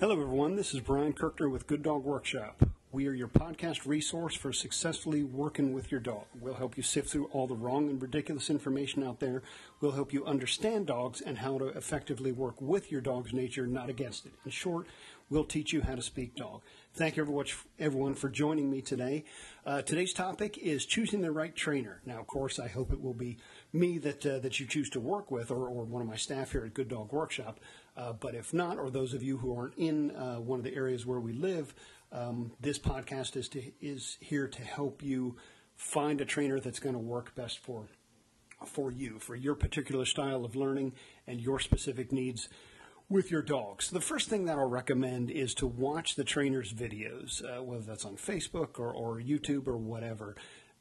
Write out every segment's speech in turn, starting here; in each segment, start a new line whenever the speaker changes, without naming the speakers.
Hello, everyone. This is Brian Kirkner with Good Dog Workshop. We are your podcast resource for successfully working with your dog. We'll help you sift through all the wrong and ridiculous information out there. We'll help you understand dogs and how to effectively work with your dog's nature, not against it. In short, we'll teach you how to speak dog. Thank you everyone for joining me today. Uh, today's topic is choosing the right trainer. Now, of course, I hope it will be me that uh, that you choose to work with, or, or one of my staff here at Good Dog Workshop. Uh, but if not, or those of you who aren't in uh, one of the areas where we live, um, this podcast is to, is here to help you find a trainer that's going to work best for for you, for your particular style of learning and your specific needs with your dog. So the first thing that I'll recommend is to watch the trainer's videos, uh, whether that's on Facebook or, or YouTube or whatever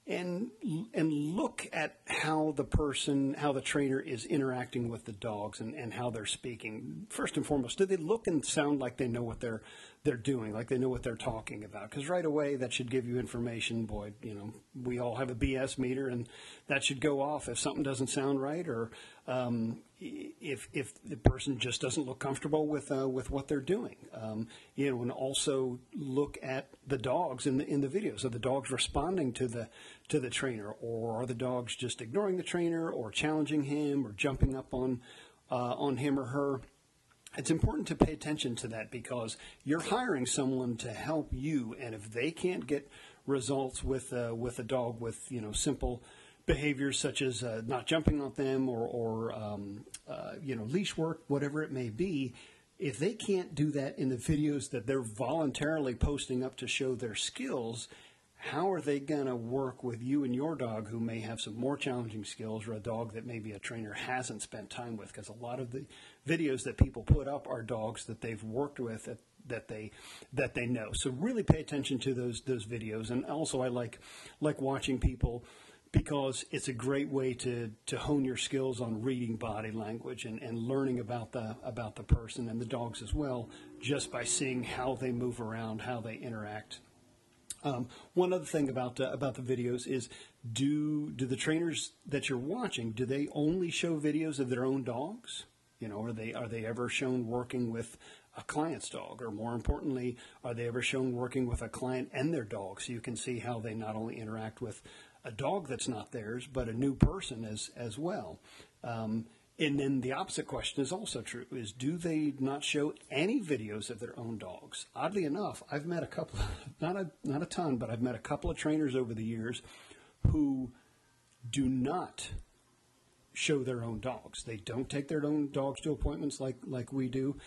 and and look at how the person, how the trainer is interacting with the dogs and, and how they're speaking. First and foremost, do they look and sound like they know what they're they're doing, like they know what they're talking about? Because right away that should give you information. Boy, you know, we all have a BS meter, and that should go off if something doesn't sound right or um, if if the person just doesn't look comfortable with uh, with what they're doing, um, you know, and also look at the dogs in the in the videos. Are the dogs responding to the to the trainer, or are the dogs just ignoring the trainer, or challenging him, or jumping up on uh, on him or her? It's important to pay attention to that because you're hiring someone to help you, and if they can't get results with uh, with a dog with you know simple behaviors such as uh, not jumping on them or, or um, uh, you know leash work, whatever it may be, if they can't do that in the videos that they're voluntarily posting up to show their skills, how are they going to work with you and your dog who may have some more challenging skills or a dog that maybe a trainer hasn't spent time with? Because a lot of the videos that people put up are dogs that they've worked with at, that they that they know. So really pay attention to those those videos. And also I like like watching people because it's a great way to, to hone your skills on reading body language and, and learning about the about the person and the dogs as well, just by seeing how they move around, how they interact. Um, one other thing about uh, about the videos is do do the trainers that you're watching do they only show videos of their own dogs? You know, are they are they ever shown working with a client's dog, or more importantly, are they ever shown working with a client and their dog, so you can see how they not only interact with a dog that's not theirs, but a new person as as well. Um, and then the opposite question is also true: is do they not show any videos of their own dogs? Oddly enough, I've met a couple, not a not a ton, but I've met a couple of trainers over the years who do not show their own dogs. They don't take their own dogs to appointments like like we do.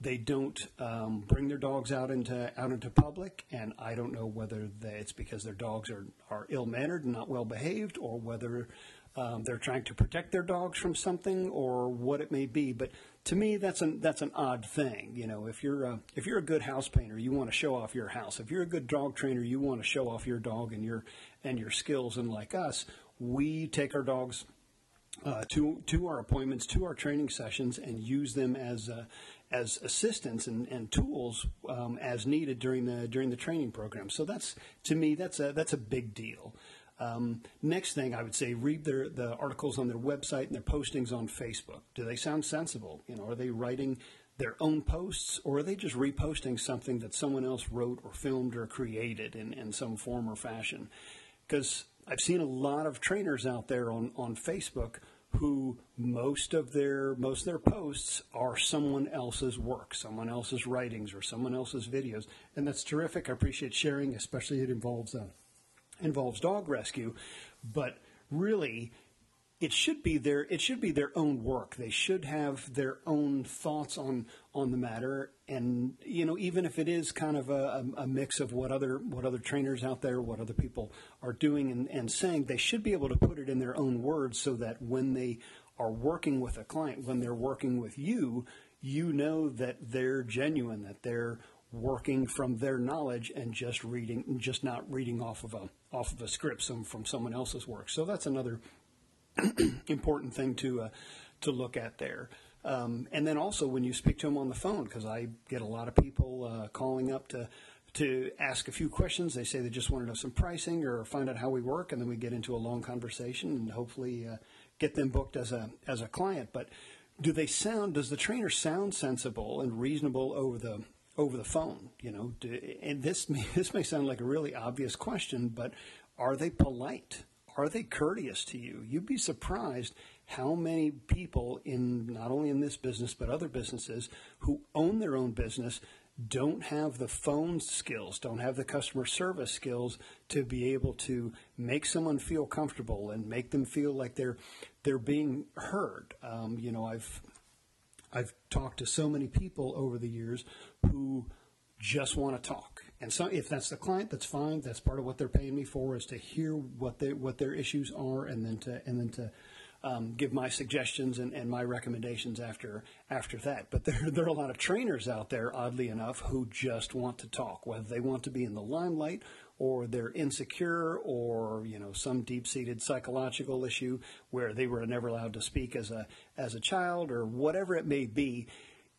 They don't um, bring their dogs out into out into public, and I don't know whether they, it's because their dogs are, are ill mannered and not well behaved, or whether um, they're trying to protect their dogs from something, or what it may be. But to me, that's an that's an odd thing. You know, if you're a, if you're a good house painter, you want to show off your house. If you're a good dog trainer, you want to show off your dog and your and your skills. And like us, we take our dogs uh, to to our appointments, to our training sessions, and use them as uh, as assistants and, and tools um, as needed during the during the training program. So that's to me that's a that's a big deal. Um, next thing I would say, read their the articles on their website and their postings on Facebook. Do they sound sensible? You know, are they writing their own posts or are they just reposting something that someone else wrote or filmed or created in, in some form or fashion? Because I've seen a lot of trainers out there on, on Facebook who most of their most of their posts are someone else's work, someone else's writings, or someone else's videos, and that's terrific. I appreciate sharing, especially it involves uh, involves dog rescue, but really it should be their it should be their own work. They should have their own thoughts on on the matter, and you know even if it is kind of a, a mix of what other what other trainers out there, what other people are doing and, and saying, they should be able to put it in their own words so that when they are working with a client, when they're working with you, you know that they're genuine, that they're working from their knowledge and just reading, just not reading off of a off of a script some, from someone else's work. So that's another important thing to uh, to look at there. Um, and then also when you speak to them on the phone, because I get a lot of people uh, calling up to to ask a few questions. They say they just want to know some pricing or find out how we work, and then we get into a long conversation and hopefully uh, get them booked as a as a client. But do they sound? Does the trainer sound sensible and reasonable over the over the phone? You know, and this may, this may sound like a really obvious question, but are they polite? Are they courteous to you? You'd be surprised how many people in not only in this business but other businesses who own their own business don't have the phone skills, don't have the customer service skills to be able to make someone feel comfortable and make them feel like they're they're being heard. Um, you know, I've I've talked to so many people over the years who just want to talk. And so if that's the client, that's fine. That's part of what they're paying me for is to hear what they what their issues are and then to and then to um, give my suggestions and, and my recommendations after after that. But there there are a lot of trainers out there, oddly enough, who just want to talk, whether they want to be in the limelight or they're insecure or you know some deep-seated psychological issue where they were never allowed to speak as a as a child or whatever it may be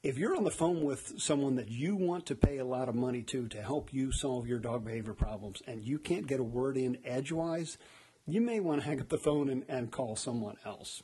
if you're on the phone with someone that you want to pay a lot of money to to help you solve your dog behavior problems and you can't get a word in edgewise you may want to hang up the phone and, and call someone else.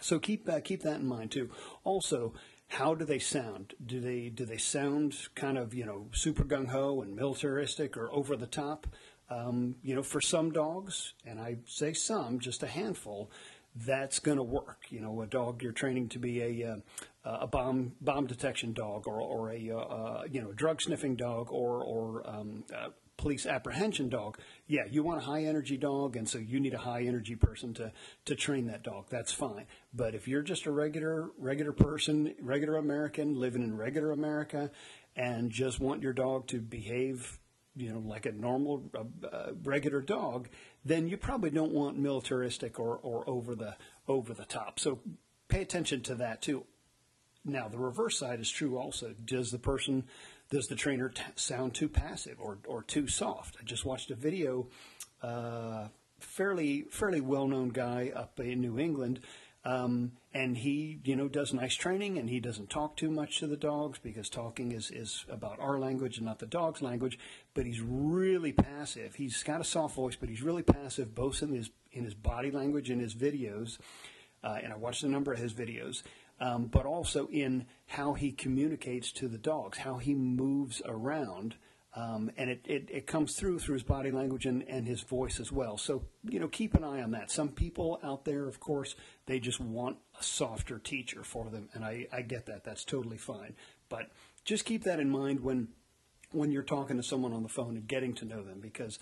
So keep uh, keep that in mind too. Also how do they sound? Do they do they sound kind of you know super gung ho and militaristic or over the top? Um, you know, for some dogs, and I say some, just a handful, that's going to work. You know, a dog you're training to be a uh, a bomb bomb detection dog, or or a uh, uh you know drug sniffing dog, or or um, uh, police apprehension dog, yeah, you want a high energy dog, and so you need a high energy person to to train that dog. That's fine. But if you're just a regular regular person, regular American living in regular America, and just want your dog to behave, you know, like a normal uh, uh, regular dog, then you probably don't want militaristic or or over the over the top. So pay attention to that too. Now the reverse side is true also. Does the person does the trainer t- sound too passive or, or too soft? I just watched a video, uh, fairly fairly well known guy up in New England, um, and he you know does nice training and he doesn't talk too much to the dogs because talking is is about our language and not the dog's language. But he's really passive. He's got a soft voice, but he's really passive both in his in his body language and his videos. Uh, and I watched a number of his videos um, but also in how he communicates to the dogs, how he moves around. Um, and it, it, it, comes through through his body language and, and his voice as well. So, you know, keep an eye on that. Some people out there, of course, they just want a softer teacher for them, and I, I get that. That's totally fine. But just keep that in mind when when you're talking to someone on the phone and getting to know them because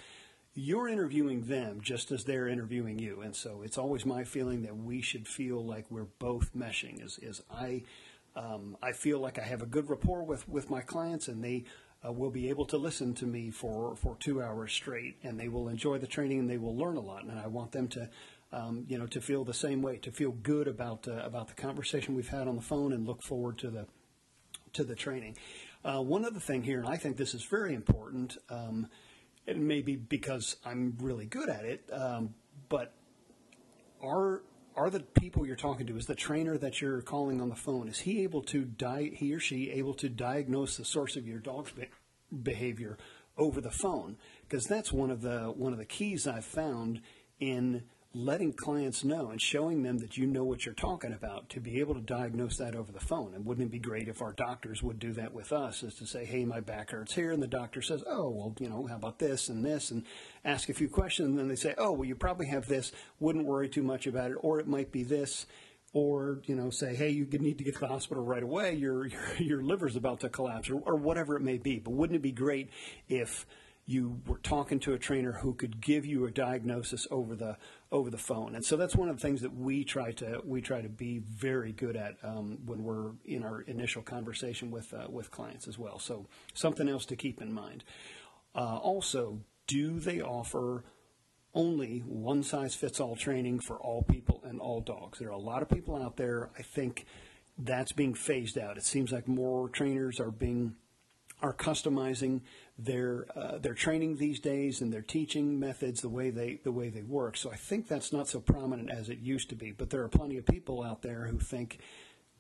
you're interviewing them just as they're interviewing you. And so it's always my feeling that we should feel like we're both meshing. Is, is I, um, I feel like I have a good rapport with, with my clients and they uh, will be able to listen to me for, for two hours straight and they will enjoy the training and they will learn a lot. And I want them to, um, you know, to feel the same way, to feel good about, uh, about the conversation we've had on the phone and look forward to the, to the training. Uh, one other thing here, and I think this is very important, um, it may be because I'm really good at it, um, but are are the people you're talking to is the trainer that you're calling on the phone is he able to di- he or she able to diagnose the source of your dog's be- behavior over the phone? Because that's one of the one of the keys I've found in letting clients know and showing them that you know what you're talking about to be able to diagnose that over the phone. And wouldn't it be great if our doctors would do that with us is to say, hey, my back hurts here. And the doctor says, oh, well, you know, how about this and this? And ask a few questions. And then they say, oh, well, you probably have this. Wouldn't worry too much about it. Or it might be this. Or, you know, say, hey, you need to get to the hospital right away. Your, your, your liver's about to collapse or, or whatever it may be. But wouldn't it be great if you were talking to a trainer who could give you a diagnosis over the over the phone. And so that's one of the things that we try to we try to be very good at um, when we're in our initial conversation with uh, with clients as well. So something else to keep in mind. Uh, also, do they offer only one size fits all training for all people and all dogs? There are a lot of people out there. I think that's being phased out. It seems like more trainers are being are customizing their uh, their training these days and their teaching methods the way they the way they work. So I think that's not so prominent as it used to be. But there are plenty of people out there who think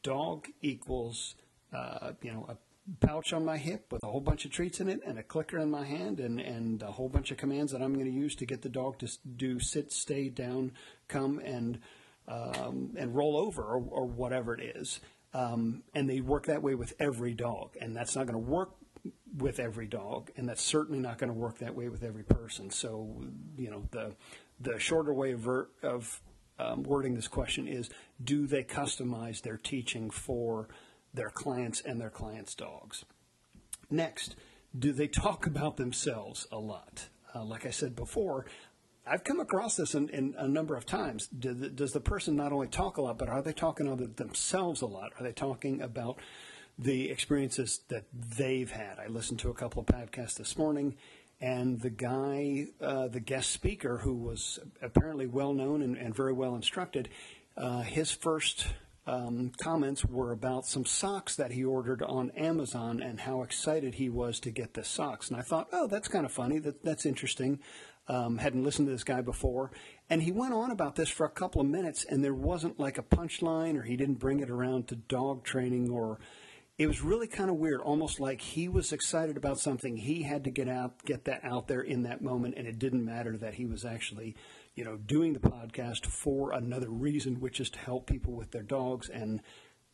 dog equals uh, you know a pouch on my hip with a whole bunch of treats in it and a clicker in my hand and, and a whole bunch of commands that I'm going to use to get the dog to do sit, stay, down, come, and um, and roll over or, or whatever it is. Um, and they work that way with every dog, and that's not going to work with every dog, and that's certainly not going to work that way with every person. So, you know, the the shorter way of, ver- of um, wording this question is: Do they customize their teaching for their clients and their clients' dogs? Next, do they talk about themselves a lot? Uh, like I said before, I've come across this in, in a number of times. Do the, does the person not only talk a lot, but are they talking about themselves a lot? Are they talking about the experiences that they've had? I listened to a couple of podcasts this morning, and the guy, uh, the guest speaker, who was apparently well known and, and very well instructed, uh, his first um, comments were about some socks that he ordered on Amazon and how excited he was to get the socks. And I thought, oh, that's kind of funny. That, that's interesting. Um, hadn't listened to this guy before. And he went on about this for a couple of minutes, and there wasn't like a punchline, or he didn't bring it around to dog training, or it was really kind of weird, almost like he was excited about something. He had to get out, get that out there in that moment, and it didn't matter that he was actually you know, doing the podcast for another reason, which is to help people with their dogs. And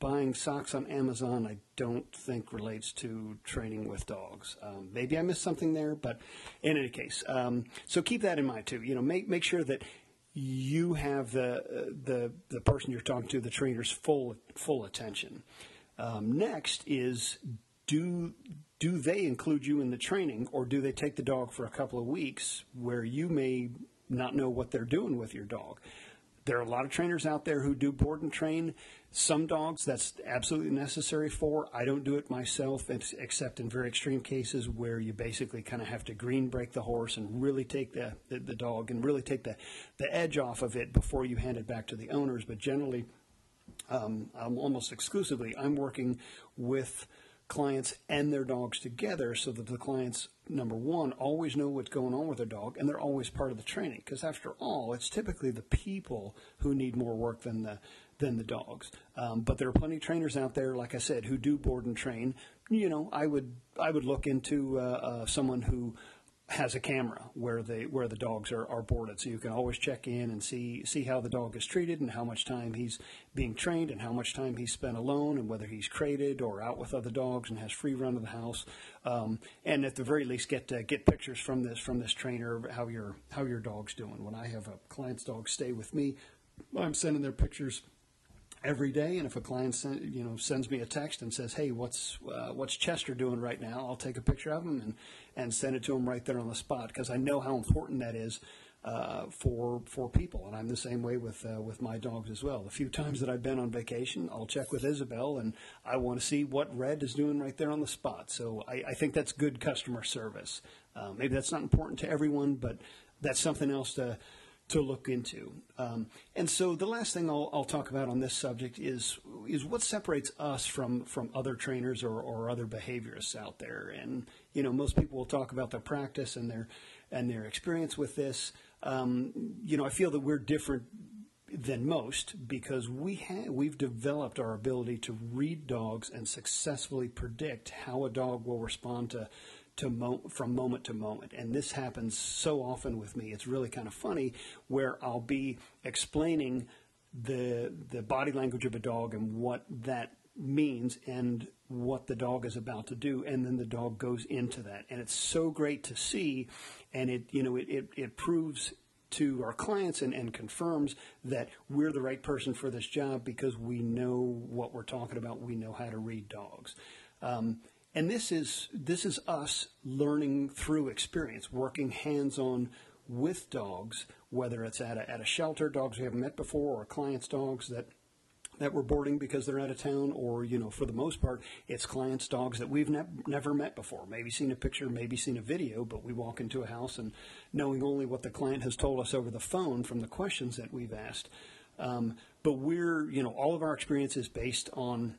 buying socks on Amazon, I don't think relates to training with dogs. Um, maybe I missed something there, but in any case, um, so keep that in mind too. You know, make make sure that you have the uh, the the person you're talking to, the trainer's full full attention. Um, next is do do they include you in the training, or do they take the dog for a couple of weeks where you may not know what they're doing with your dog. There are a lot of trainers out there who do board and train. Some dogs that's absolutely necessary for. I don't do it myself, except in very extreme cases where you basically kind of have to green break the horse and really take the, the, the dog and really take the, the edge off of it before you hand it back to the owners. But generally, um, I'm almost exclusively, I'm working with clients and their dogs together so that the clients, number one, always know what's going on with their dog and they're always part of the training. Because after all, it's typically the people who need more work than the than the dogs. Um, but there are plenty of trainers out there, like I said, who do board and train. You know, I would I would look into uh, uh, someone who has a camera where the where the dogs are, are boarded, so you can always check in and see see how the dog is treated and how much time he's being trained and how much time he's spent alone and whether he's crated or out with other dogs and has free run of the house. Um, and at the very least, get uh, get pictures from this from this trainer how your how your dog's doing. When I have a client's dog stay with me, I'm sending their pictures every day. And if a client send, you know sends me a text and says, "Hey, what's uh, what's Chester doing right now?" I'll take a picture of him and and send it to him right there on the spot because I know how important that is. Uh, for for people, and I'm the same way with uh, with my dogs as well. The few times that I've been on vacation, I'll check with Isabel, and I want to see what Red is doing right there on the spot. So I, I think that's good customer service. Uh, maybe that's not important to everyone, but that's something else to to look into. Um, and so the last thing I'll, I'll, talk about on this subject is is what separates us from from other trainers or, or other behaviorists out there. And you know, most people will talk about their practice and their and their experience with this. Um, you know, I feel that we're different than most because we have we've developed our ability to read dogs and successfully predict how a dog will respond to to mo- from moment to moment. And this happens so often with me. It's really kind of funny where I'll be explaining the the body language of a dog and what that means and what the dog is about to do. And then the dog goes into that. And it's so great to see. And it you know it, it, it proves to our clients and, and confirms that we're the right person for this job because we know what we're talking about. We know how to read dogs. Um, and this is this is us learning through experience, working hands-on with dogs, whether it's at a, at a shelter, dogs we haven't met before, or clients' dogs that that we're boarding because they're out of town, or you know, for the most part, it's clients' dogs that we've ne- never met before. Maybe seen a picture, maybe seen a video, but we walk into a house and knowing only what the client has told us over the phone from the questions that we've asked. Um, but we're, you know, all of our experience is based on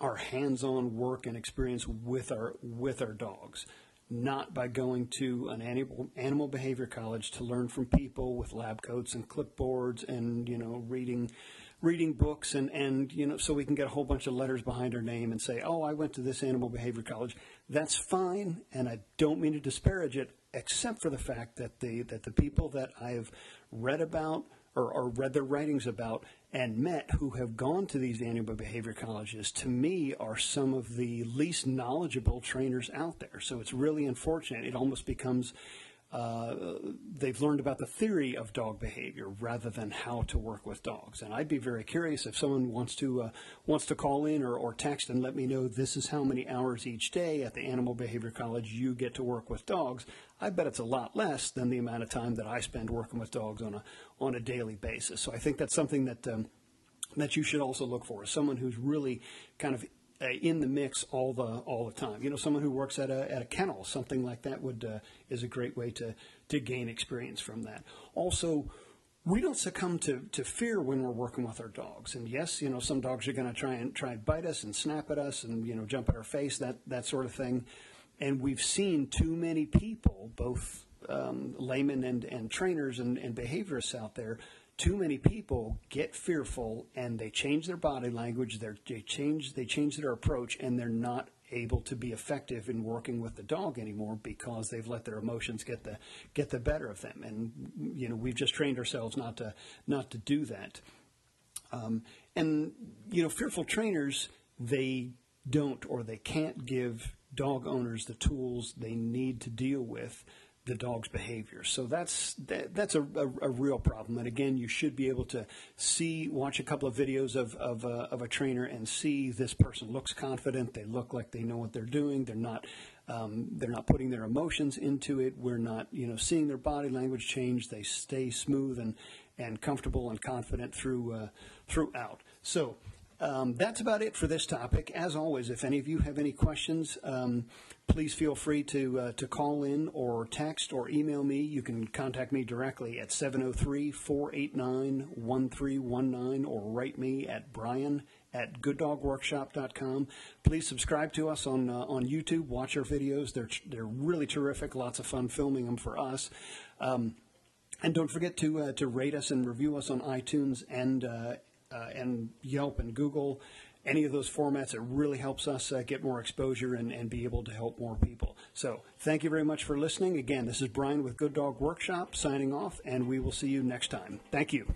our hands-on work and experience with our with our dogs not by going to an animal animal behavior college to learn from people with lab coats and clipboards and you know reading reading books and and you know so we can get a whole bunch of letters behind our name and say oh I went to this animal behavior college. That's fine and I don't mean to disparage it except for the fact that the that the people that I've read about or, or read their writings about and met who have gone to these animal behavior colleges, to me, are some of the least knowledgeable trainers out there. So it's really unfortunate. It almost becomes uh, they've learned about the theory of dog behavior rather than how to work with dogs. And I'd be very curious if someone wants to uh, wants to call in or, or text and let me know this is how many hours each day at the Animal Behavior College you get to work with dogs. I bet it's a lot less than the amount of time that I spend working with dogs on a on a daily basis. So I think that's something that. Um, that you should also look for is someone who's really kind of in the mix all the all the time. You know, someone who works at a at a kennel, something like that would uh, is a great way to to gain experience from that. Also. We don't succumb to, to fear when we're working with our dogs. And yes, you know, some dogs are going to try and try and bite us and snap at us and, you know, jump at our face, that, that sort of thing. And we've seen too many people, both um, laymen and, and trainers and, and behaviorists out there, too many people get fearful and they change their body language, they change they change their approach, and they're not able to be effective in working with the dog anymore because they've let their emotions get the get the better of them. And you know we've just trained ourselves not to not to do that. Um, and you know fearful trainers they don't or they can't give dog owners the tools they need to deal with the dog's behavior. So that's that, that's a, a, a, real problem. And again, you should be able to see, watch a couple of videos of of, uh, of a trainer and see this person looks confident. They look like they know what they're doing. They're not um, they're not putting their emotions into it. We're not you know seeing their body language change. They stay smooth and and comfortable and confident through uh, throughout. So. Um, that's about it for this topic. As always, if any of you have any questions, um, please feel free to uh, to call in or text or email me. You can contact me directly at 703-489-1319 or write me at brian at gooddogworkshop.com. Please subscribe to us on uh, on YouTube. Watch our videos. They're they're really terrific. Lots of fun filming them for us. Um, and don't forget to uh, to rate us and review us on iTunes and uh, uh and Yelp and Google any of those formats. It really helps us uh, get more exposure and, and be able to help more people. So thank you very much for listening. Again, this is Brian with Good Dog Workshop signing off, and we will see you next time. Thank you.